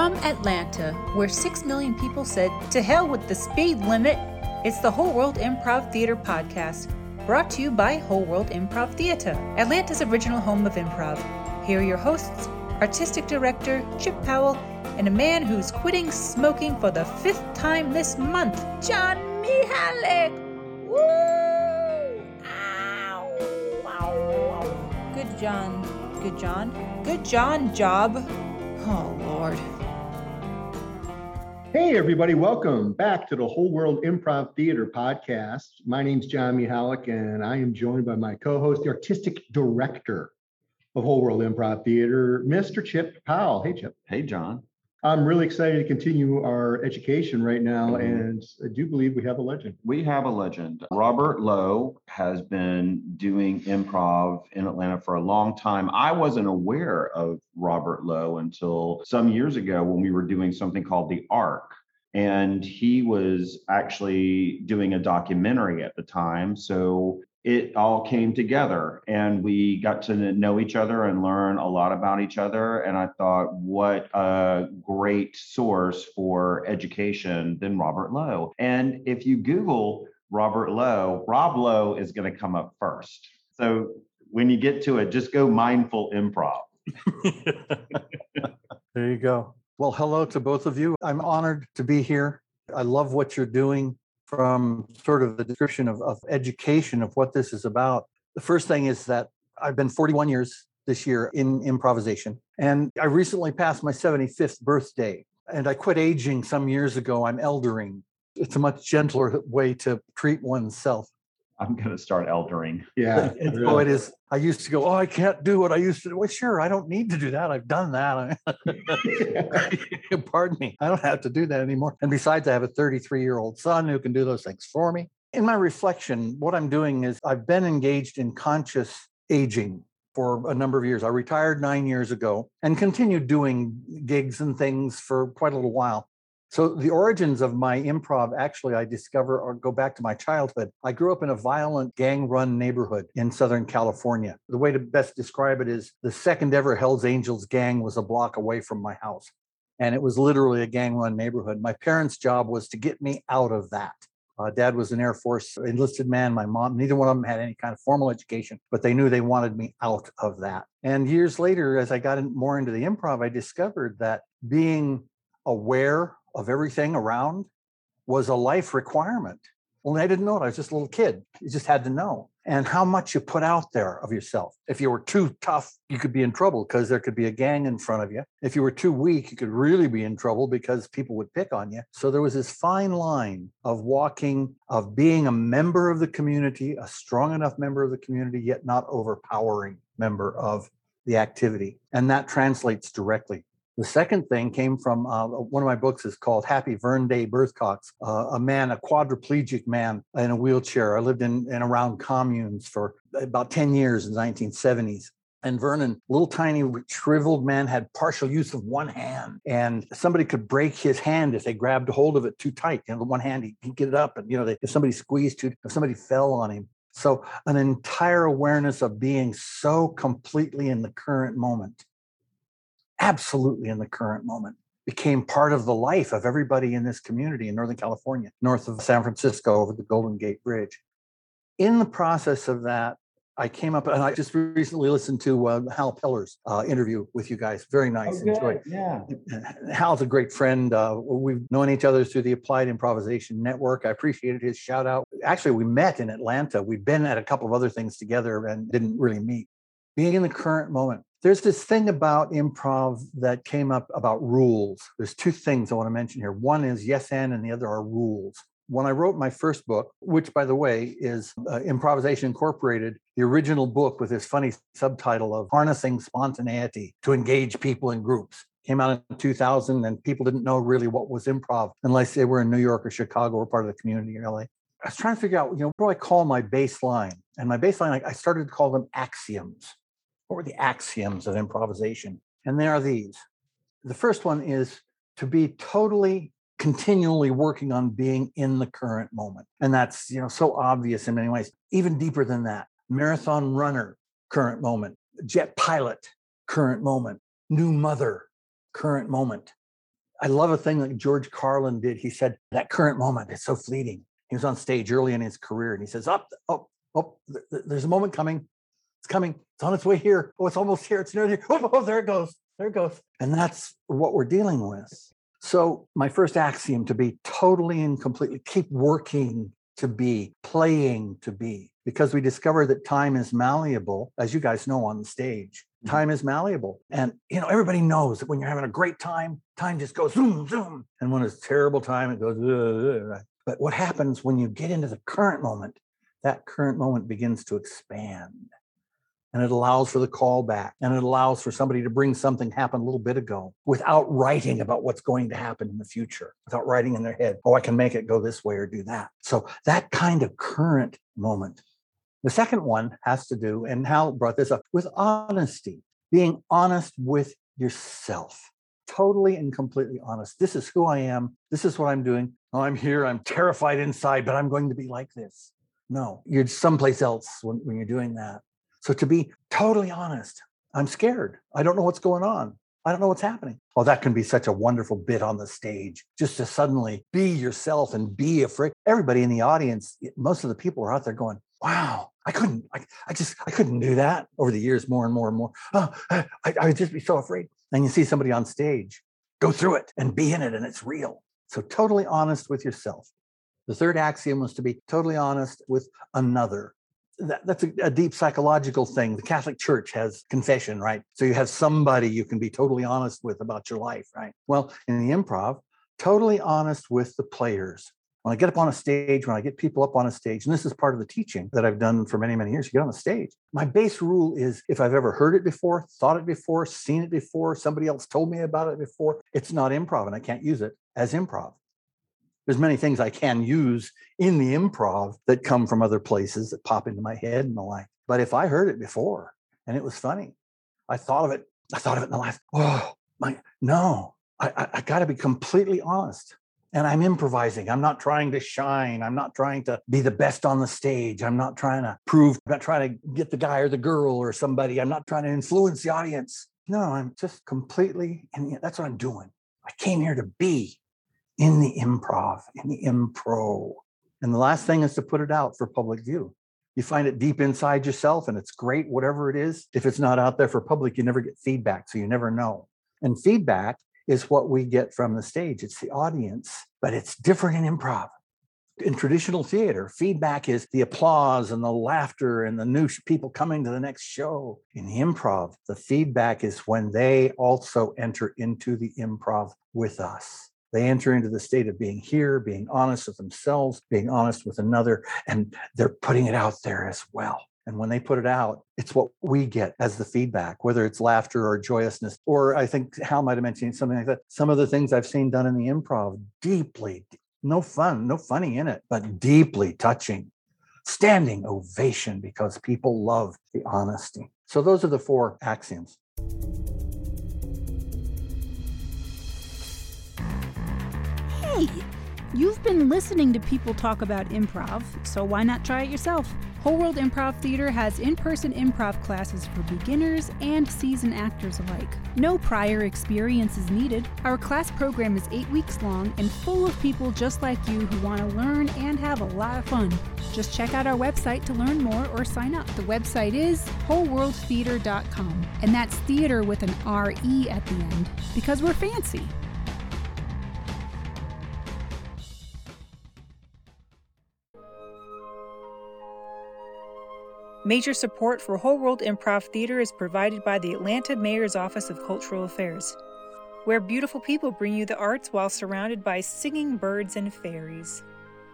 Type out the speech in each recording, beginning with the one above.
From Atlanta, where 6 million people said, to hell with the speed limit, it's the Whole World Improv Theater podcast, brought to you by Whole World Improv Theater, Atlanta's original home of improv. Here are your hosts, artistic director Chip Powell, and a man who's quitting smoking for the fifth time this month, John Mihalik. Woo! Ow! Ow! Ow. Good John. Good John. Good John job. Oh, Lord. Hey, everybody, welcome back to the Whole World Improv Theater podcast. My name's John Mihalik, and I am joined by my co host, the artistic director of Whole World Improv Theater, Mr. Chip Powell. Hey, Chip. Hey, John. I'm really excited to continue our education right now, Mhm. and I do believe we have a legend. We have a legend. Robert Lowe has been doing improv in Atlanta for a long time. I wasn't aware of Robert Lowe until some years ago when we were doing something called The Arc. And he was actually doing a documentary at the time. So it all came together and we got to know each other and learn a lot about each other. And I thought, what a great source for education than Robert Lowe. And if you Google Robert Lowe, Rob Lowe is going to come up first. So when you get to it, just go mindful improv. There you go. Well, hello to both of you. I'm honored to be here. I love what you're doing from sort of the description of, of education of what this is about. The first thing is that I've been 41 years this year in improvisation, and I recently passed my 75th birthday. And I quit aging some years ago. I'm eldering. It's a much gentler way to treat oneself. I'm going to start eldering. Yeah. And so it is. I used to go, oh, I can't do what I used to do. Well, sure, I don't need to do that. I've done that. Pardon me. I don't have to do that anymore. And besides, I have a 33 year old son who can do those things for me. In my reflection, what I'm doing is I've been engaged in conscious aging for a number of years. I retired nine years ago and continued doing gigs and things for quite a little while. So the origins of my improv actually I discover or go back to my childhood. I grew up in a violent gang run neighborhood in Southern California. The way to best describe it is the second ever Hells Angels gang was a block away from my house. And it was literally a gang run neighborhood. My parents' job was to get me out of that. Uh, dad was an Air Force enlisted man. My mom, neither one of them had any kind of formal education, but they knew they wanted me out of that. And years later, as I got in, more into the improv, I discovered that being aware of everything around was a life requirement. Only I didn't know it. I was just a little kid. You just had to know. And how much you put out there of yourself. If you were too tough, you could be in trouble because there could be a gang in front of you. If you were too weak, you could really be in trouble because people would pick on you. So there was this fine line of walking, of being a member of the community, a strong enough member of the community, yet not overpowering member of the activity. And that translates directly the second thing came from uh, one of my books is called Happy Vern Day Birthcox, uh, a man, a quadriplegic man in a wheelchair. I lived in and around communes for about 10 years in the 1970s. And Vernon, little tiny shriveled man, had partial use of one hand, and somebody could break his hand if they grabbed hold of it too tight. You know, the one hand he could get it up, and you know, they, if somebody squeezed too, if somebody fell on him. So an entire awareness of being so completely in the current moment absolutely in the current moment became part of the life of everybody in this community in Northern California, north of San Francisco over the Golden Gate Bridge. In the process of that, I came up and I just recently listened to uh, Hal Peller's uh, interview with you guys. Very nice. Enjoy. Yeah. Hal's a great friend. Uh, we've known each other through the Applied Improvisation Network. I appreciated his shout out. Actually, we met in Atlanta. We've been at a couple of other things together and didn't really meet. Being in the current moment, there's this thing about improv that came up about rules. There's two things I want to mention here. One is yes and, and the other are rules. When I wrote my first book, which by the way is uh, Improvisation Incorporated, the original book with this funny subtitle of Harnessing Spontaneity to Engage People in Groups, came out in 2000, and people didn't know really what was improv unless they were in New York or Chicago or part of the community in LA. I was trying to figure out, you know, what do I call my baseline? And my baseline, I started to call them axioms what were the axioms of improvisation? And they are these. The first one is to be totally continually working on being in the current moment. And that's, you know, so obvious in many ways. Even deeper than that. Marathon runner, current moment. Jet pilot, current moment. New mother, current moment. I love a thing that George Carlin did. He said, that current moment, is so fleeting. He was on stage early in his career and he says, up, oh, oh, there's a moment coming. It's coming. It's on its way here. Oh, it's almost here. It's nearly here. Oh, oh, there it goes. There it goes. And that's what we're dealing with. So, my first axiom to be totally and completely keep working to be, playing to be, because we discover that time is malleable, as you guys know on the stage. Mm-hmm. Time is malleable. And, you know, everybody knows that when you're having a great time, time just goes zoom, zoom. And when it's terrible time, it goes, Ugh. but what happens when you get into the current moment? That current moment begins to expand and it allows for the callback and it allows for somebody to bring something happened a little bit ago without writing about what's going to happen in the future without writing in their head oh i can make it go this way or do that. So that kind of current moment. The second one has to do and hal brought this up with honesty being honest with yourself. Totally and completely honest. This is who i am. This is what i'm doing. Oh, i'm here. I'm terrified inside but i'm going to be like this. No you're someplace else when, when you're doing that so to be totally honest, I'm scared. I don't know what's going on. I don't know what's happening. Oh, that can be such a wonderful bit on the stage, just to suddenly be yourself and be afraid. Everybody in the audience, most of the people are out there going, wow, I couldn't, I, I just, I couldn't do that over the years, more and more and more. Oh, I, I would just be so afraid. And you see somebody on stage go through it and be in it and it's real. So totally honest with yourself. The third axiom was to be totally honest with another that, that's a, a, deep psychological thing. The Catholic Church has confession, right? So you have somebody you can be totally honest with about your life, right? Well, in the improv, totally honest with the players. When I get up on a stage, when I get people up on a stage, and this is part of the teaching that I've done for many, many years, you get on the stage. My base rule is if I've ever heard it before, thought it before, seen it before, somebody else told me about it before, it's not improv and I can't use it as improv there's many things I can use in the improv that come from other places that pop into my head and the like. But if I heard it before and it was funny, I thought of it. I thought of it in the last. Oh my, no, I, I, I got to be completely honest. And I'm improvising. I'm not trying to shine. I'm not trying to be the best on the stage. I'm not trying to prove. I'm not trying to get the guy or the girl or somebody. I'm not trying to influence the audience. No, I'm just completely. And that's what I'm doing. I came here to be in the improv, in the impro. And the last thing is to put it out for public view. You find it deep inside yourself and it's great, whatever it is. If it's not out there for public, you never get feedback. So you never know. And feedback is what we get from the stage, it's the audience, but it's different in improv. In traditional theater, feedback is the applause and the laughter and the new people coming to the next show. In improv, the feedback is when they also enter into the improv with us. They enter into the state of being here, being honest with themselves, being honest with another, and they're putting it out there as well. And when they put it out, it's what we get as the feedback, whether it's laughter or joyousness, or I think Hal might have mentioned something like that. Some of the things I've seen done in the improv, deeply, no fun, no funny in it, but deeply touching. Standing ovation because people love the honesty. So those are the four axioms. Hey, you've been listening to people talk about improv, so why not try it yourself? Whole World Improv Theater has in person improv classes for beginners and seasoned actors alike. No prior experience is needed. Our class program is eight weeks long and full of people just like you who want to learn and have a lot of fun. Just check out our website to learn more or sign up. The website is wholeworldtheater.com, and that's theater with an R-E at the end because we're fancy. Major support for Whole World Improv Theater is provided by the Atlanta Mayor's Office of Cultural Affairs, where beautiful people bring you the arts while surrounded by singing birds and fairies.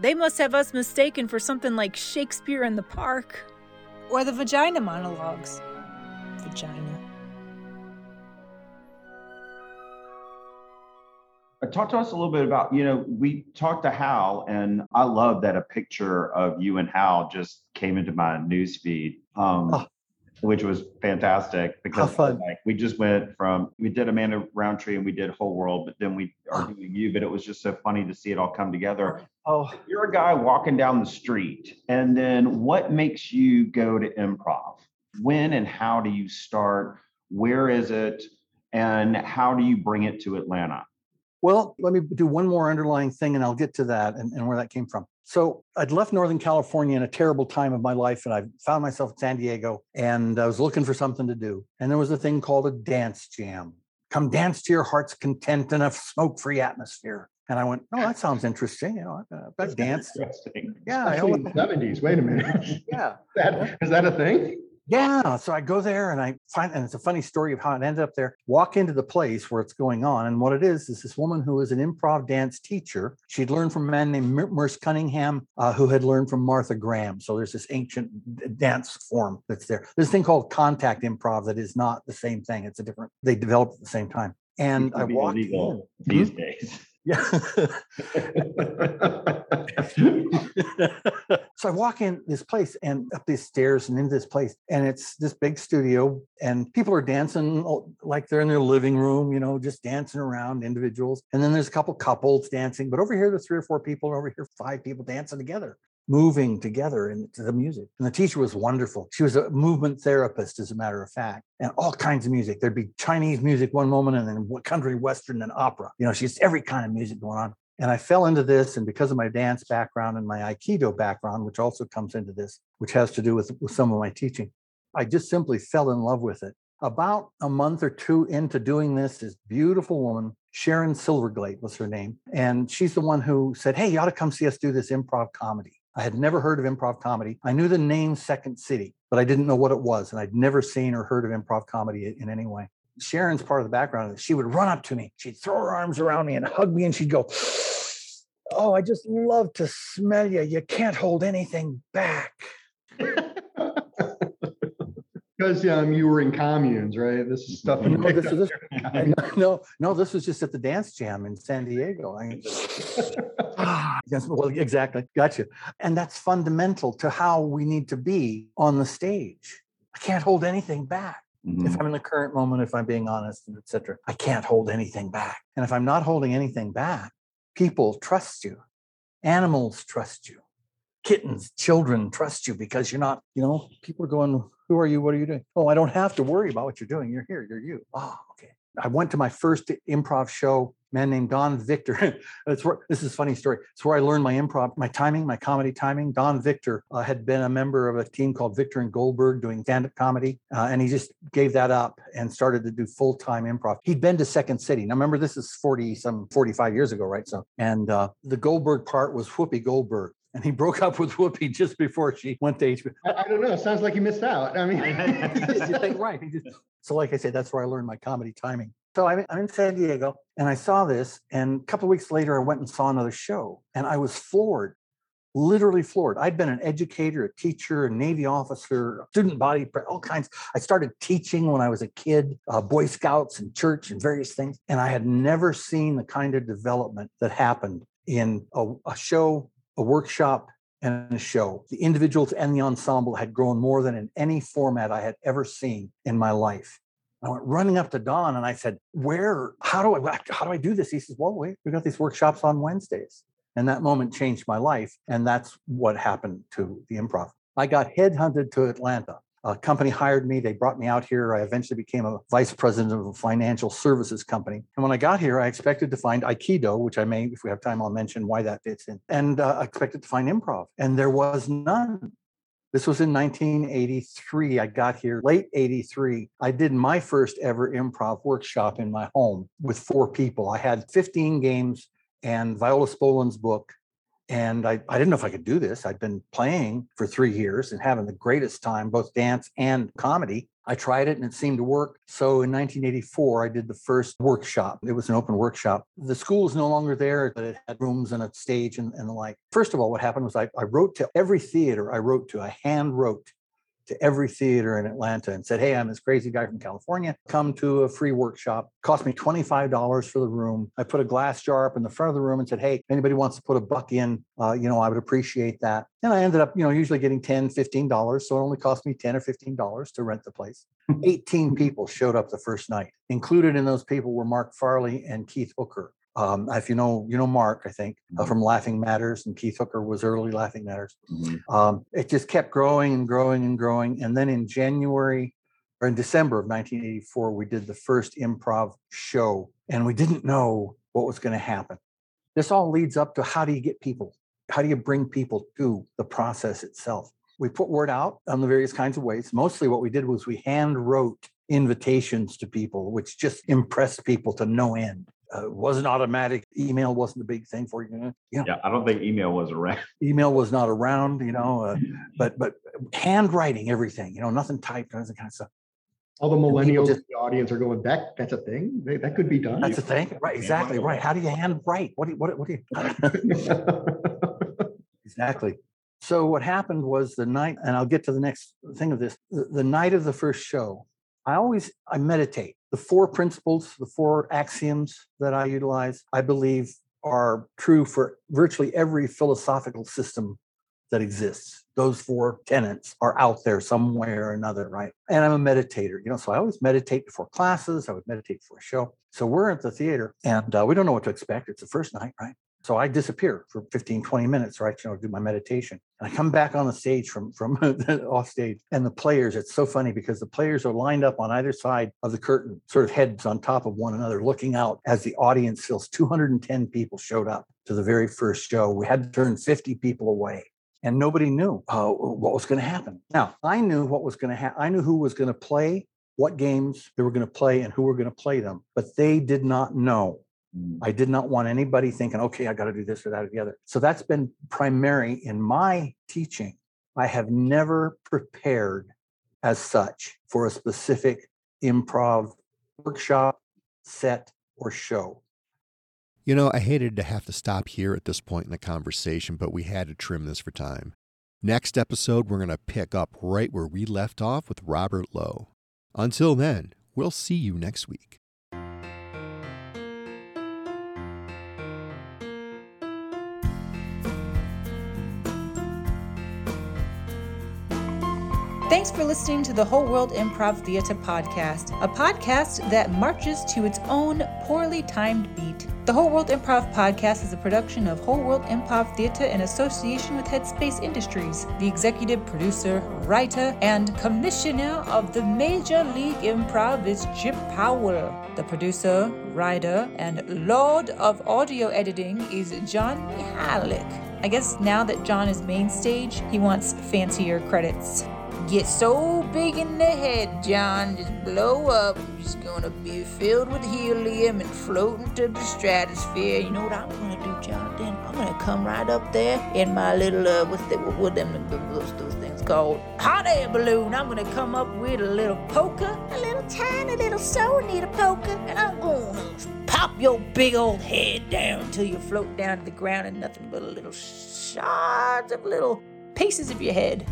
They must have us mistaken for something like Shakespeare in the Park or the Vagina Monologues. Vagina. Uh, talk to us a little bit about, you know, we talked to Hal, and I love that a picture of you and Hal just came into my news feed, um, oh. which was fantastic because like we just went from we did Amanda Roundtree and we did Whole World, but then we are oh. doing you. But it was just so funny to see it all come together. Oh, you're a guy walking down the street, and then what makes you go to improv? When and how do you start? Where is it? And how do you bring it to Atlanta? Well, let me do one more underlying thing and I'll get to that and, and where that came from. So I'd left Northern California in a terrible time of my life and I found myself in San Diego and I was looking for something to do. And there was a thing called a dance jam. Come dance to your heart's content in a smoke free atmosphere. And I went, oh, that sounds interesting. You know, uh, I've got danced. Yeah. I Especially in the seventies. Wait a minute. yeah. That, is that a thing? Yeah. So I go there and I find, and it's a funny story of how it ended up there. Walk into the place where it's going on. And what it is, is this woman who is an improv dance teacher. She'd learned from a man named Merce Cunningham, uh, who had learned from Martha Graham. So there's this ancient dance form that's there. There's a thing called contact improv that is not the same thing. It's a different, they developed at the same time. And I walked in. these days. Yeah. so I walk in this place and up these stairs and into this place, and it's this big studio, and people are dancing like they're in their living room, you know, just dancing around individuals. And then there's a couple couples dancing, but over here, there's three or four people, and over here, five people dancing together moving together into the music. And the teacher was wonderful. She was a movement therapist, as a matter of fact, and all kinds of music. There'd be Chinese music one moment and then country, Western, and opera. You know, she's every kind of music going on. And I fell into this, and because of my dance background and my Aikido background, which also comes into this, which has to do with, with some of my teaching, I just simply fell in love with it. About a month or two into doing this, this beautiful woman, Sharon Silverglate was her name. And she's the one who said, Hey, you ought to come see us do this improv comedy. I had never heard of improv comedy. I knew the name Second City, but I didn't know what it was. And I'd never seen or heard of improv comedy in any way. Sharon's part of the background. She would run up to me. She'd throw her arms around me and hug me, and she'd go, Oh, I just love to smell you. You can't hold anything back. Because um, you were in communes, right? This is stuff. No, this, this, no, no, this was just at the dance jam in San Diego. I mean, yes, well, exactly. Gotcha. And that's fundamental to how we need to be on the stage. I can't hold anything back. Mm-hmm. If I'm in the current moment, if I'm being honest, and etc., I can't hold anything back. And if I'm not holding anything back, people trust you, animals trust you, kittens, children trust you because you're not, you know, people are going, who are you? What are you doing? Oh, I don't have to worry about what you're doing. You're here. You're you. Oh, okay. I went to my first improv show. Man named Don Victor. That's where this is a funny story. It's where I learned my improv, my timing, my comedy timing. Don Victor uh, had been a member of a team called Victor and Goldberg doing stand-up comedy, uh, and he just gave that up and started to do full-time improv. He'd been to Second City. Now remember, this is forty some forty-five years ago, right? So, and uh, the Goldberg part was Whoopi Goldberg and he broke up with Whoopi just before she went to HBO. I, I don't know. Sounds like he missed out. I mean, right. So, like I said, that's where I learned my comedy timing. So I'm, I'm in San Diego and I saw this. And a couple of weeks later, I went and saw another show and I was floored, literally floored. I'd been an educator, a teacher, a Navy officer, student body, all kinds. I started teaching when I was a kid, uh, Boy Scouts and church and various things. And I had never seen the kind of development that happened in a, a show a workshop and a show. The individuals and the ensemble had grown more than in any format I had ever seen in my life. I went running up to Don and I said, "Where? How do I? How do I do this?" He says, "Well, wait, we got these workshops on Wednesdays." And that moment changed my life, and that's what happened to the improv. I got headhunted to Atlanta a company hired me. They brought me out here. I eventually became a vice president of a financial services company. And when I got here, I expected to find Aikido, which I may, if we have time, I'll mention why that fits in. And uh, I expected to find improv, and there was none. This was in 1983. I got here late 83. I did my first ever improv workshop in my home with four people. I had 15 games and Viola Spolin's book and I, I didn't know if I could do this. I'd been playing for three years and having the greatest time, both dance and comedy. I tried it and it seemed to work. So in 1984, I did the first workshop. It was an open workshop. The school is no longer there, but it had rooms and a stage and, and the like. First of all, what happened was I, I wrote to every theater I wrote to, I hand wrote to every theater in Atlanta and said, Hey, I'm this crazy guy from California. Come to a free workshop. Cost me $25 for the room. I put a glass jar up in the front of the room and said, Hey, anybody wants to put a buck in, uh, you know, I would appreciate that. And I ended up, you know, usually getting $10, $15. So it only cost me 10 or $15 to rent the place. 18 people showed up the first night. Included in those people were Mark Farley and Keith Hooker. Um, if you know, you know Mark, I think uh, mm-hmm. from Laughing Matters, and Keith Hooker was early Laughing Matters. Mm-hmm. Um, it just kept growing and growing and growing, and then in January or in December of 1984, we did the first improv show and we didn't know what was going to happen. This all leads up to how do you get people? How do you bring people to the process itself? We put word out on the various kinds of ways. Mostly what we did was we hand wrote invitations to people, which just impressed people to no end. Uh, it wasn't automatic. Email wasn't a big thing for you. Yeah, I don't think email was around. Email was not around, you know, uh, but but handwriting everything, you know, nothing typed, that kind of stuff. All the people millennials in the audience are going, that, that's a thing? That that could be done? That's a thing, right? Exactly, right. How do you handwrite? What do you, what, do- what do you? Exactly. So what happened was the night, and I'll get to the next thing of this, the, the night of the first show, I always, I meditate. The four principles, the four axioms that I utilize, I believe are true for virtually every philosophical system that exists. Those four tenets are out there somewhere or another, right? And I'm a meditator, you know, so I always meditate before classes. I would meditate before a show. So we're at the theater and uh, we don't know what to expect. It's the first night, right? So I disappear for 15, 20 minutes, right? You know, do my meditation. And I come back on the stage from from off stage. And the players, it's so funny because the players are lined up on either side of the curtain, sort of heads on top of one another, looking out as the audience fills 210 people showed up to the very first show. We had to turn 50 people away. And nobody knew uh, what was going to happen. Now, I knew what was going to happen. I knew who was going to play, what games they were going to play, and who were going to play them. But they did not know. Mm. I did not want anybody thinking, okay, I got to do this or that or the other. So that's been primary in my teaching. I have never prepared as such for a specific improv workshop, set, or show. You know, I hated to have to stop here at this point in the conversation, but we had to trim this for time. Next episode, we're going to pick up right where we left off with Robert Lowe. Until then, we'll see you next week. Thanks for listening to the Whole World Improv Theater podcast, a podcast that marches to its own poorly timed beat. The Whole World Improv podcast is a production of Whole World Improv Theater in association with Headspace Industries. The executive producer, writer, and commissioner of the Major League Improv is Chip Powell. The producer, writer, and lord of audio editing is John Mihalik. I guess now that John is main stage, he wants fancier credits. Get so big in the head, John, just blow up. You're just gonna be filled with helium and float into the stratosphere. You know what I'm gonna do, John? Then I'm gonna come right up there in my little uh, what's that? What, them those those things called? Hot air balloon. I'm gonna come up with a little poker, a little tiny little soul need a poker, and I'm gonna pop your big old head down till you float down to the ground and nothing but a little shards of little pieces of your head.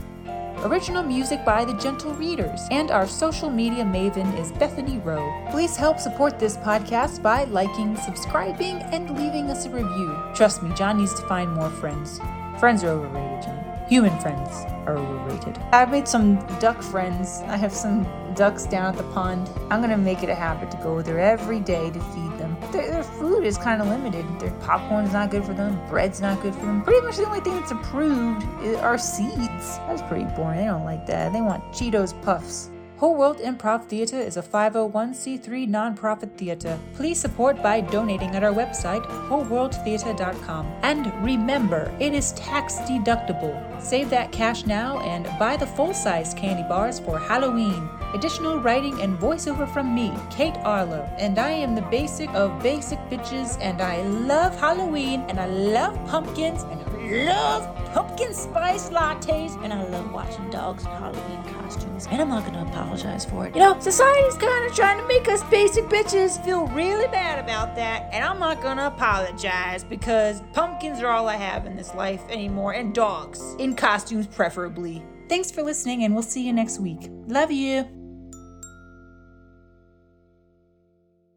Original music by The Gentle Readers, and our social media maven is Bethany Rowe. Please help support this podcast by liking, subscribing, and leaving us a review. Trust me, John needs to find more friends. Friends are overrated, John. Human friends are overrated. I've made some duck friends. I have some ducks down at the pond. I'm gonna make it a habit to go there every day to feed. Their, their food is kind of limited. Their popcorn's not good for them. Bread's not good for them. Pretty much the only thing that's approved are seeds. That's pretty boring. They don't like that. They want Cheetos Puffs. Whole World Improv Theater is a 501c3 nonprofit theater. Please support by donating at our website, wholeworldtheater.com. And remember, it is tax deductible. Save that cash now and buy the full size candy bars for Halloween. Additional writing and voiceover from me, Kate Arlo. And I am the basic of basic bitches, and I love Halloween, and I love pumpkins, and love pumpkin spice lattes, and I love watching dogs in Halloween costumes. And I'm not gonna apologize for it. You know, society's kind of trying to make us basic bitches feel really bad about that, and I'm not gonna apologize because pumpkins are all I have in this life anymore, and dogs in costumes preferably. Thanks for listening, and we'll see you next week. Love you.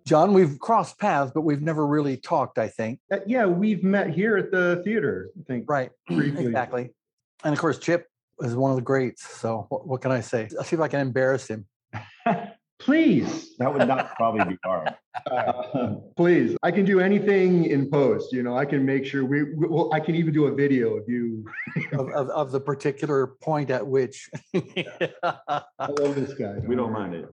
John, we've crossed paths, but we've never really talked, I think. Uh, Yeah, we've met here at the theater, I think. Right. Briefly. Exactly. And of course, Chip is one of the greats. So what, what can I say? I'll see if I can embarrass him. Please, That would not probably be hard. uh, please. I can do anything in post, you know, I can make sure we, we- well, I can even do a video of you. of, of, of the particular point at which I love this guy. We don't mind it.